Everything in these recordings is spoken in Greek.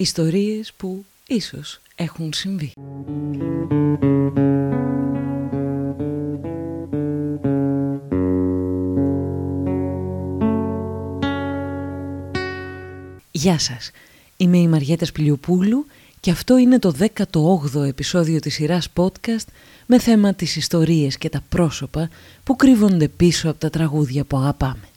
Ιστορίες που ίσως έχουν συμβεί. Γεια σας, είμαι η Μαριέτα Σπηλιοπούλου και αυτό είναι το 18ο επεισόδιο της σειράς podcast με θέμα τις ιστορίες και τα πρόσωπα που κρύβονται πίσω από τα τραγούδια που αγαπάμε.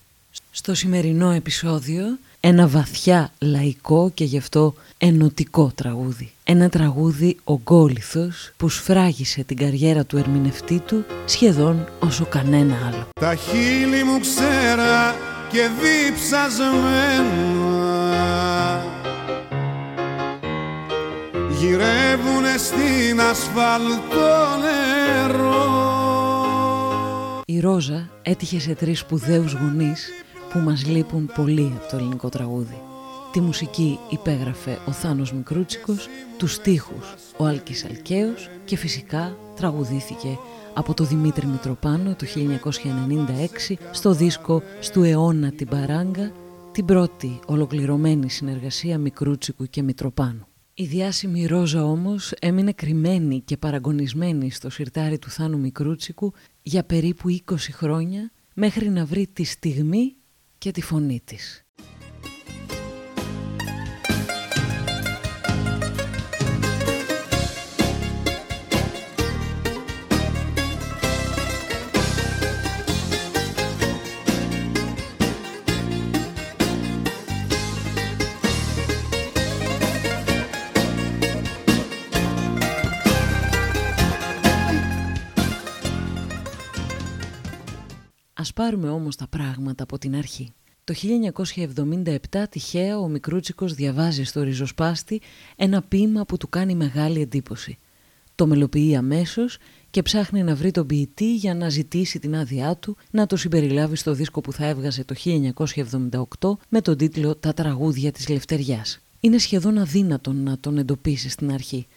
Στο σημερινό επεισόδιο ένα βαθιά λαϊκό και γι' αυτό ενωτικό τραγούδι. Ένα τραγούδι ογκόληθος που σφράγισε την καριέρα του ερμηνευτή του σχεδόν όσο κανένα άλλο. Τα χείλη μου ξέρα και διψασμένα γυρεύουνε στην ασφαλτό νερό Η Ρόζα έτυχε σε τρεις σπουδαίους γονείς που μας λείπουν πολύ από το ελληνικό τραγούδι. Τη μουσική υπέγραφε ο Θάνος Μικρούτσικος, τους στίχους ο Άλκης Αλκαίος και φυσικά τραγουδήθηκε από το Δημήτρη Μητροπάνο το 1996 στο δίσκο «Στου αιώνα την παράγκα» την πρώτη ολοκληρωμένη συνεργασία Μικρούτσικου και Μητροπάνου. Η διάσημη Ρόζα όμως έμεινε κρυμμένη και παραγωνισμένη στο σιρτάρι του Θάνου Μικρούτσικου για περίπου 20 χρόνια μέχρι να βρει τη στιγμή και τη φωνή της. Πάρουμε όμως τα πράγματα από την αρχή. Το 1977 τυχαία ο Μικρούτσικος διαβάζει στο ριζοσπάστη ένα ποίημα που του κάνει μεγάλη εντύπωση. Το μελοποιεί αμέσως και ψάχνει να βρει τον ποιητή για να ζητήσει την άδειά του να το συμπεριλάβει στο δίσκο που θα έβγαζε το 1978 με τον τίτλο «Τα τραγούδια της Λευτεριάς». Είναι σχεδόν αδύνατο να τον εντοπίσει στην αρχή,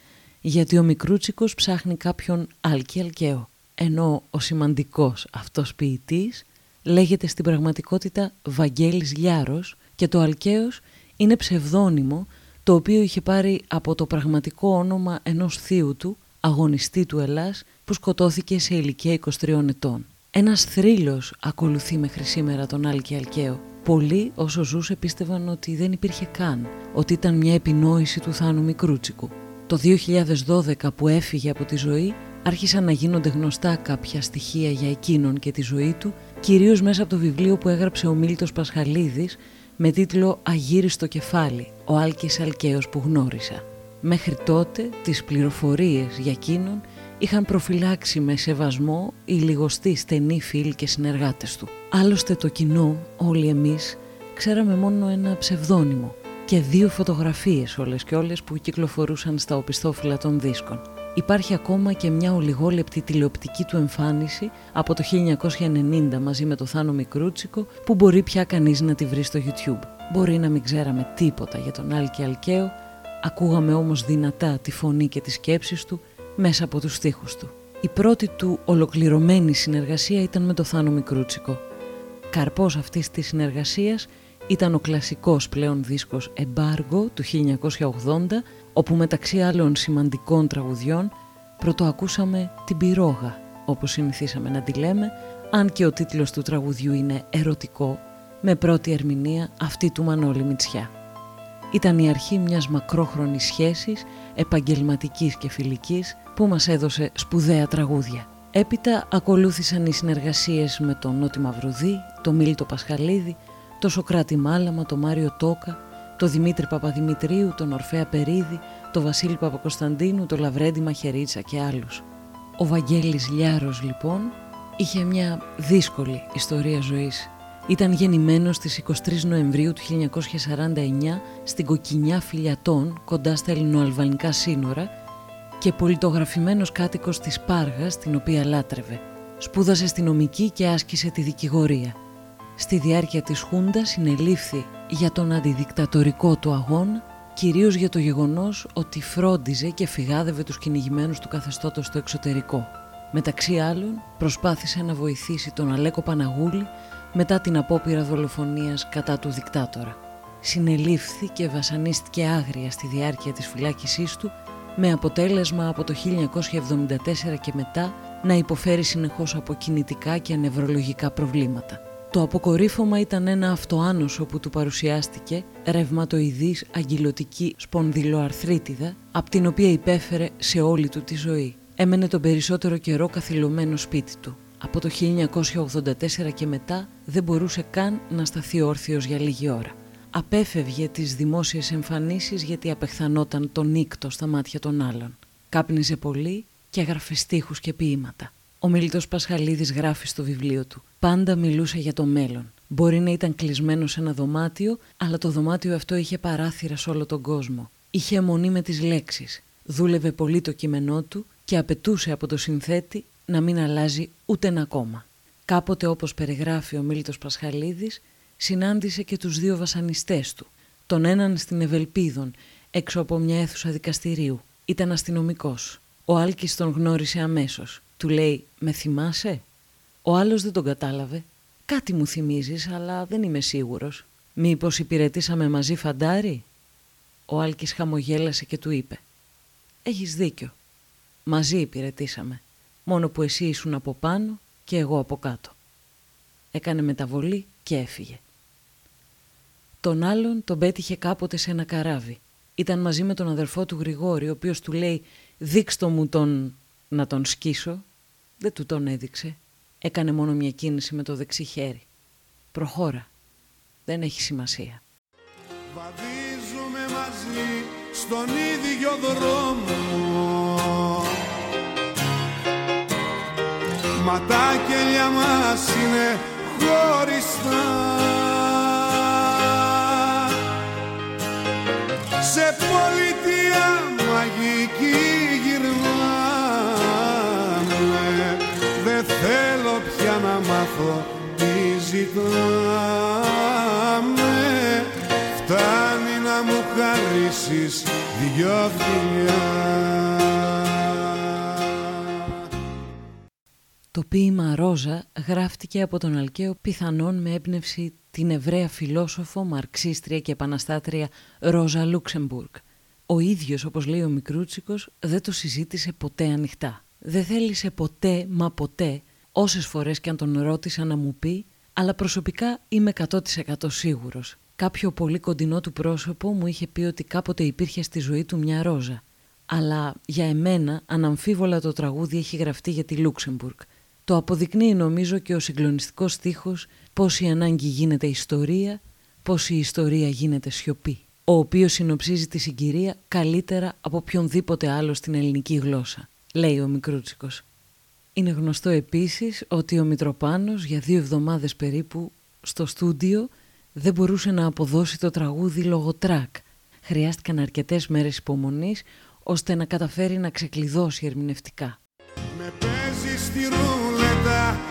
γιατί ο Μικρούτσικος ψάχνει κάποιον Άλκη Αλκαίο ενώ ο σημαντικός αυτός ποιητής λέγεται στην πραγματικότητα Βαγγέλης Λιάρος και το Αλκαίος είναι ψευδόνυμο το οποίο είχε πάρει από το πραγματικό όνομα ενός θείου του, αγωνιστή του Ελλάς, που σκοτώθηκε σε ηλικία 23 ετών. Ένας θρύλος ακολουθεί μέχρι σήμερα τον Άλκη Αλκαίο. Πολλοί όσο ζούσε πίστευαν ότι δεν υπήρχε καν, ότι ήταν μια επινόηση του Θάνου Μικρούτσικου. Το 2012 που έφυγε από τη ζωή άρχισαν να γίνονται γνωστά κάποια στοιχεία για εκείνον και τη ζωή του, κυρίως μέσα από το βιβλίο που έγραψε ο Μίλτος Πασχαλίδης με τίτλο «Αγύριστο κεφάλι, ο Άλκης Αλκαίος που γνώρισα». Μέχρι τότε τις πληροφορίες για εκείνον είχαν προφυλάξει με σεβασμό οι λιγοστοί στενοί φίλοι και συνεργάτες του. Άλλωστε το κοινό, όλοι εμείς, ξέραμε μόνο ένα ψευδόνυμο και δύο φωτογραφίες όλες και όλες που κυκλοφορούσαν στα οπισθόφυλλα των δίσκων. Υπάρχει ακόμα και μια ολιγόλεπτη τηλεοπτική του εμφάνιση από το 1990 μαζί με το Θάνο Μικρούτσικο που μπορεί πια κανείς να τη βρει στο YouTube. Μπορεί να μην ξέραμε τίποτα για τον Άλκη Αλκαίο, ακούγαμε όμως δυνατά τη φωνή και τις σκέψεις του μέσα από τους στίχους του. Η πρώτη του ολοκληρωμένη συνεργασία ήταν με το Θάνο Μικρούτσικο. Καρπός αυτής της συνεργασίας ήταν ο κλασικός πλέον δίσκος «Εμπάργο» του 1980 όπου μεταξύ άλλων σημαντικών τραγουδιών πρωτοακούσαμε την πυρόγα όπως συνηθίσαμε να τη λέμε αν και ο τίτλος του τραγουδιού είναι «Ερωτικό» με πρώτη ερμηνεία αυτή του Μανώλη Μητσιά. Ήταν η αρχή μιας μακρόχρονης σχέσης, επαγγελματικής και φιλικής που μας έδωσε σπουδαία τραγούδια. Έπειτα ακολούθησαν οι συνεργασίες με τον Νότι Μαυρουδί, τον Μίλτο Πασχαλίδη, το Σοκράτη Μάλαμα, το Μάριο Τόκα, το Δημήτρη Παπαδημητρίου, τον Ορφέα Περίδη, το Βασίλη Παπακοσταντίνου, το Λαβρέντι Μαχαιρίτσα και άλλους. Ο Βαγγέλης Λιάρος λοιπόν είχε μια δύσκολη ιστορία ζωής. Ήταν γεννημένος στις 23 Νοεμβρίου του 1949 στην Κοκκινιά Φιλιατών κοντά στα ελληνοαλβανικά σύνορα και πολιτογραφημένος κάτοικος της Πάργας την οποία λάτρευε. Σπούδασε στη νομική και άσκησε τη δικηγορία. Στη διάρκεια της Χούντας συνελήφθη για τον αντιδικτατορικό του αγώνα, κυρίως για το γεγονός ότι φρόντιζε και φυγάδευε τους κυνηγημένους του καθεστώτος στο εξωτερικό. Μεταξύ άλλων, προσπάθησε να βοηθήσει τον Αλέκο Παναγούλη μετά την απόπειρα δολοφονίας κατά του δικτάτορα. συνελήφθη και βασανίστηκε άγρια στη διάρκεια της φυλάκισής του με αποτέλεσμα από το 1974 και μετά να υποφέρει συνεχώς από κινητικά και νευρολογικά προβλήματα. Το αποκορύφωμα ήταν ένα αυτοάνωσο που του παρουσιάστηκε ρευματοειδής αγγυλωτική σπονδυλοαρθρίτιδα από την οποία υπέφερε σε όλη του τη ζωή. Έμενε τον περισσότερο καιρό καθυλωμένο σπίτι του. Από το 1984 και μετά δεν μπορούσε καν να σταθεί όρθιος για λίγη ώρα. Απέφευγε τις δημόσιες εμφανίσεις γιατί απεχθανόταν τον νύκτο στα μάτια των άλλων. Κάπνιζε πολύ και έγραφε στίχους και ποίηματα. Ο Μίλτος Πασχαλίδης γράφει στο βιβλίο του «Πάντα μιλούσε για το μέλλον. Μπορεί να ήταν κλεισμένο σε ένα δωμάτιο, αλλά το δωμάτιο αυτό είχε παράθυρα σε όλο τον κόσμο. Είχε αιμονή με τις λέξεις. Δούλευε πολύ το κείμενό του και απαιτούσε από το συνθέτη να μην αλλάζει ούτε ένα κόμμα. Κάποτε όπως περιγράφει ο Μίλτος Πασχαλίδης, συνάντησε και τους δύο βασανιστές του. Τον έναν στην Ευελπίδων, έξω από μια αίθουσα δικαστηρίου. Ήταν αστυνομικός. Ο Άλκης τον γνώρισε αμέσως. Του λέει «Με θυμάσαι» Ο άλλος δεν τον κατάλαβε. «Κάτι μου θυμίζεις, αλλά δεν είμαι σίγουρος. Μήπως υπηρετήσαμε μαζί φαντάρι» Ο Άλκης χαμογέλασε και του είπε «Έχεις δίκιο. Μαζί υπηρετήσαμε. Μόνο που εσύ ήσουν από πάνω και εγώ από κάτω». Έκανε μεταβολή και έφυγε. Τον άλλον τον πέτυχε κάποτε σε ένα καράβι. Ήταν μαζί με τον αδερφό του Γρηγόρη, ο οποίος του λέει «Δείξτο μου τον να τον σκίσω». Δεν του τον έδειξε. Έκανε μόνο μια κίνηση με το δεξί χέρι. Προχώρα. Δεν έχει σημασία. Βαδίζουμε μαζί στον ίδιο δρόμο Μα τα κελιά μας είναι χωριστά Σε πολιτεία μαγική μάθω τι ζητάμε Φτάνει να μου χαρίσεις δυο φιλιά Το ποίημα «Ρόζα» γράφτηκε από τον Αλκαίο πιθανόν με έμπνευση την Εβραία φιλόσοφο, μαρξίστρια και επαναστάτρια Ρόζα Λούξεμπουργκ. Ο ίδιος, όπως λέει ο Μικρούτσικος, δεν το συζήτησε ποτέ ανοιχτά. Δεν θέλησε ποτέ, μα ποτέ, όσες φορές και αν τον ρώτησα να μου πει, αλλά προσωπικά είμαι 100% σίγουρος. Κάποιο πολύ κοντινό του πρόσωπο μου είχε πει ότι κάποτε υπήρχε στη ζωή του μια ρόζα. Αλλά για εμένα αναμφίβολα το τραγούδι έχει γραφτεί για τη Λούξεμπουργκ το αποδεικνύει νομίζω και ο συγκλονιστικός στίχος πώς η ανάγκη γίνεται ιστορία, πώς η ιστορία γίνεται σιωπή, ο οποίος συνοψίζει τη συγκυρία καλύτερα από οποιονδήποτε άλλο στην ελληνική γλώσσα, λέει ο Μικρούτσικος. Είναι γνωστό επίσης ότι ο Μητροπάνος για δύο εβδομάδες περίπου στο στούντιο δεν μπορούσε να αποδώσει το τραγούδι λόγω τρακ. Χρειάστηκαν αρκετές μέρες υπομονής ώστε να καταφέρει να ξεκλειδώσει ερμηνευτικά. Με στη και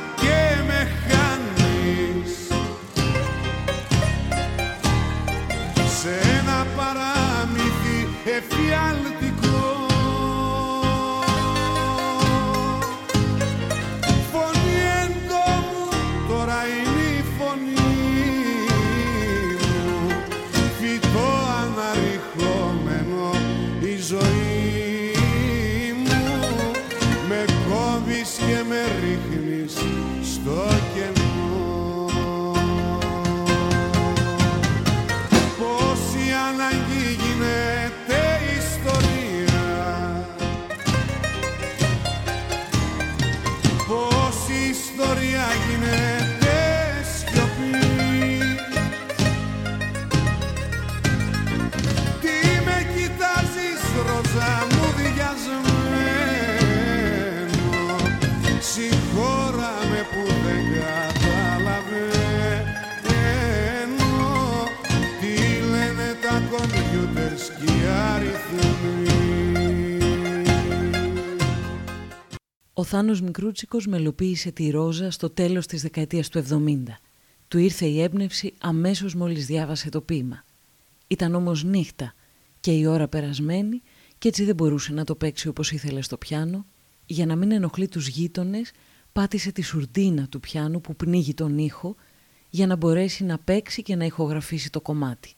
και με ρίχνεις στο κενό Ο Θάνος Μικρούτσικος μελοποίησε τη Ρόζα στο τέλος της δεκαετίας του 70. Του ήρθε η έμπνευση αμέσως μόλις διάβασε το ποίημα. Ήταν όμως νύχτα και η ώρα περασμένη και έτσι δεν μπορούσε να το παίξει όπως ήθελε στο πιάνο για να μην ενοχλεί τους γείτονες, πάτησε τη σουρτίνα του πιάνου που πνίγει τον ήχο για να μπορέσει να παίξει και να ηχογραφήσει το κομμάτι.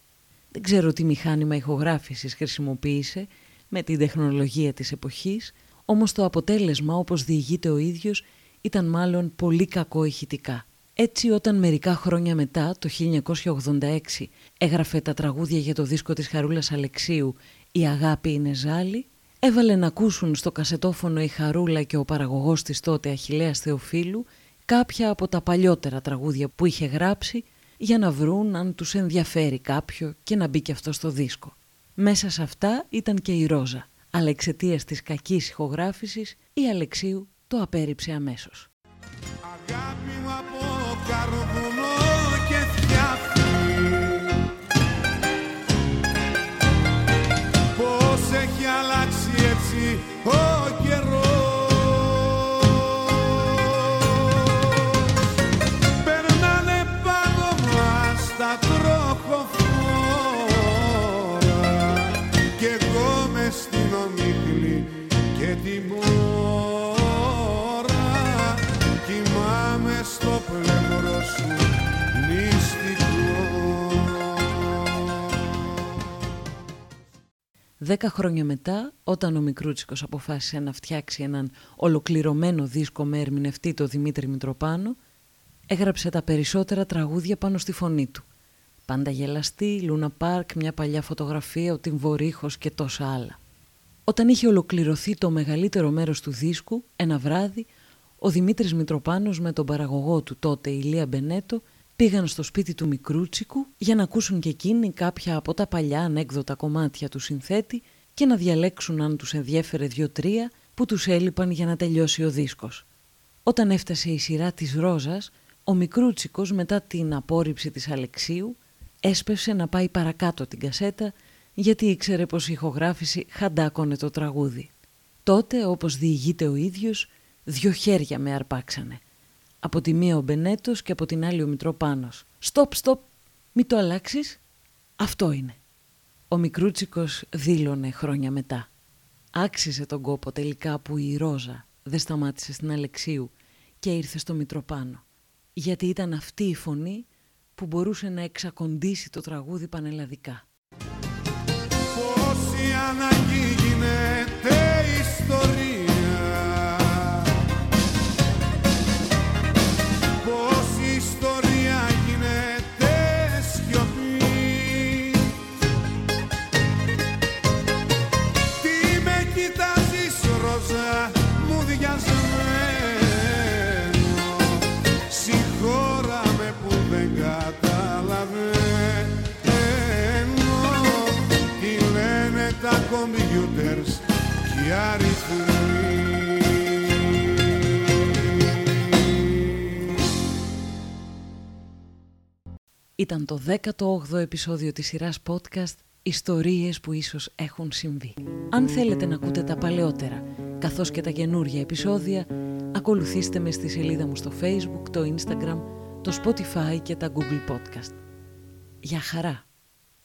Δεν ξέρω τι μηχάνημα ηχογράφησης χρησιμοποίησε με την τεχνολογία της εποχής, όμως το αποτέλεσμα όπως διηγείται ο ίδιος ήταν μάλλον πολύ κακό ηχητικά. Έτσι όταν μερικά χρόνια μετά, το 1986, έγραφε τα τραγούδια για το δίσκο της Χαρούλας Αλεξίου «Η αγάπη είναι ζάλη», έβαλε να ακούσουν στο κασετόφωνο η Χαρούλα και ο παραγωγός της τότε Αχιλέας Θεοφίλου κάποια από τα παλιότερα τραγούδια που είχε γράψει για να βρουν αν τους ενδιαφέρει κάποιο και να μπει και αυτό στο δίσκο. Μέσα σε αυτά ήταν και η Ρόζα, αλλά εξαιτίας της κακής ηχογράφησης η Αλεξίου το απέρριψε αμέσως. Αγάπη μου από καρβουνό και φτιάχνει Πώς έχει αλλάξει έτσι ο καιρός Περνάνε πάνω μας τα τροχοφόρα στην ομίχλη και την μόρα Κοιμάμαι στο πλευρό σου μυστικό Δέκα χρόνια μετά, όταν ο Μικρούτσικος αποφάσισε να φτιάξει έναν ολοκληρωμένο δίσκο με ερμηνευτή το Δημήτρη Μητροπάνο, έγραψε τα περισσότερα τραγούδια πάνω στη φωνή του. Πάντα γελαστή, Λούνα Πάρκ, μια παλιά φωτογραφία, ο Τιμβορίχος και τόσα άλλα. Όταν είχε ολοκληρωθεί το μεγαλύτερο μέρος του δίσκου, ένα βράδυ, ο Δημήτρης Μητροπάνος με τον παραγωγό του τότε Ηλία Μπενέτο πήγαν στο σπίτι του Μικρούτσικου για να ακούσουν και εκείνοι κάποια από τα παλιά ανέκδοτα κομμάτια του συνθέτη και να διαλέξουν αν τους ενδιέφερε δύο-τρία που τους έλειπαν για να τελειώσει ο δίσκος. Όταν έφτασε η σειρά της Ρόζας, ο Μικρούτσικος μετά την απόρριψη της Αλεξίου έσπευσε να πάει παρακάτω την κασέτα γιατί ήξερε πως η ηχογράφηση χαντάκωνε το τραγούδι. Τότε, όπως διηγείται ο ίδιος, δυο χέρια με αρπάξανε. Από τη μία ο Μπενέτος και από την άλλη ο Μητροπάνος. «Στοπ, στοπ, μη το αλλάξεις, αυτό είναι». Ο Μικρούτσικος δήλωνε χρόνια μετά. Άξιζε τον κόπο τελικά που η Ρόζα δεν σταμάτησε στην Αλεξίου και ήρθε στο Μητροπάνο. Γιατί ήταν αυτή η φωνή που μπορούσε να εξακοντήσει το τραγούδι πανελλαδικά. Πόση ανάγκη Ήταν το 18ο επεισόδιο της σειράς podcast «Ιστορίες που ίσως έχουν συμβεί». Αν θέλετε να ακούτε τα παλαιότερα, καθώς και τα καινούργια επεισόδια, ακολουθήστε με στη σελίδα μου στο Facebook, το Instagram, το Spotify και τα Google Podcast. Για χαρά!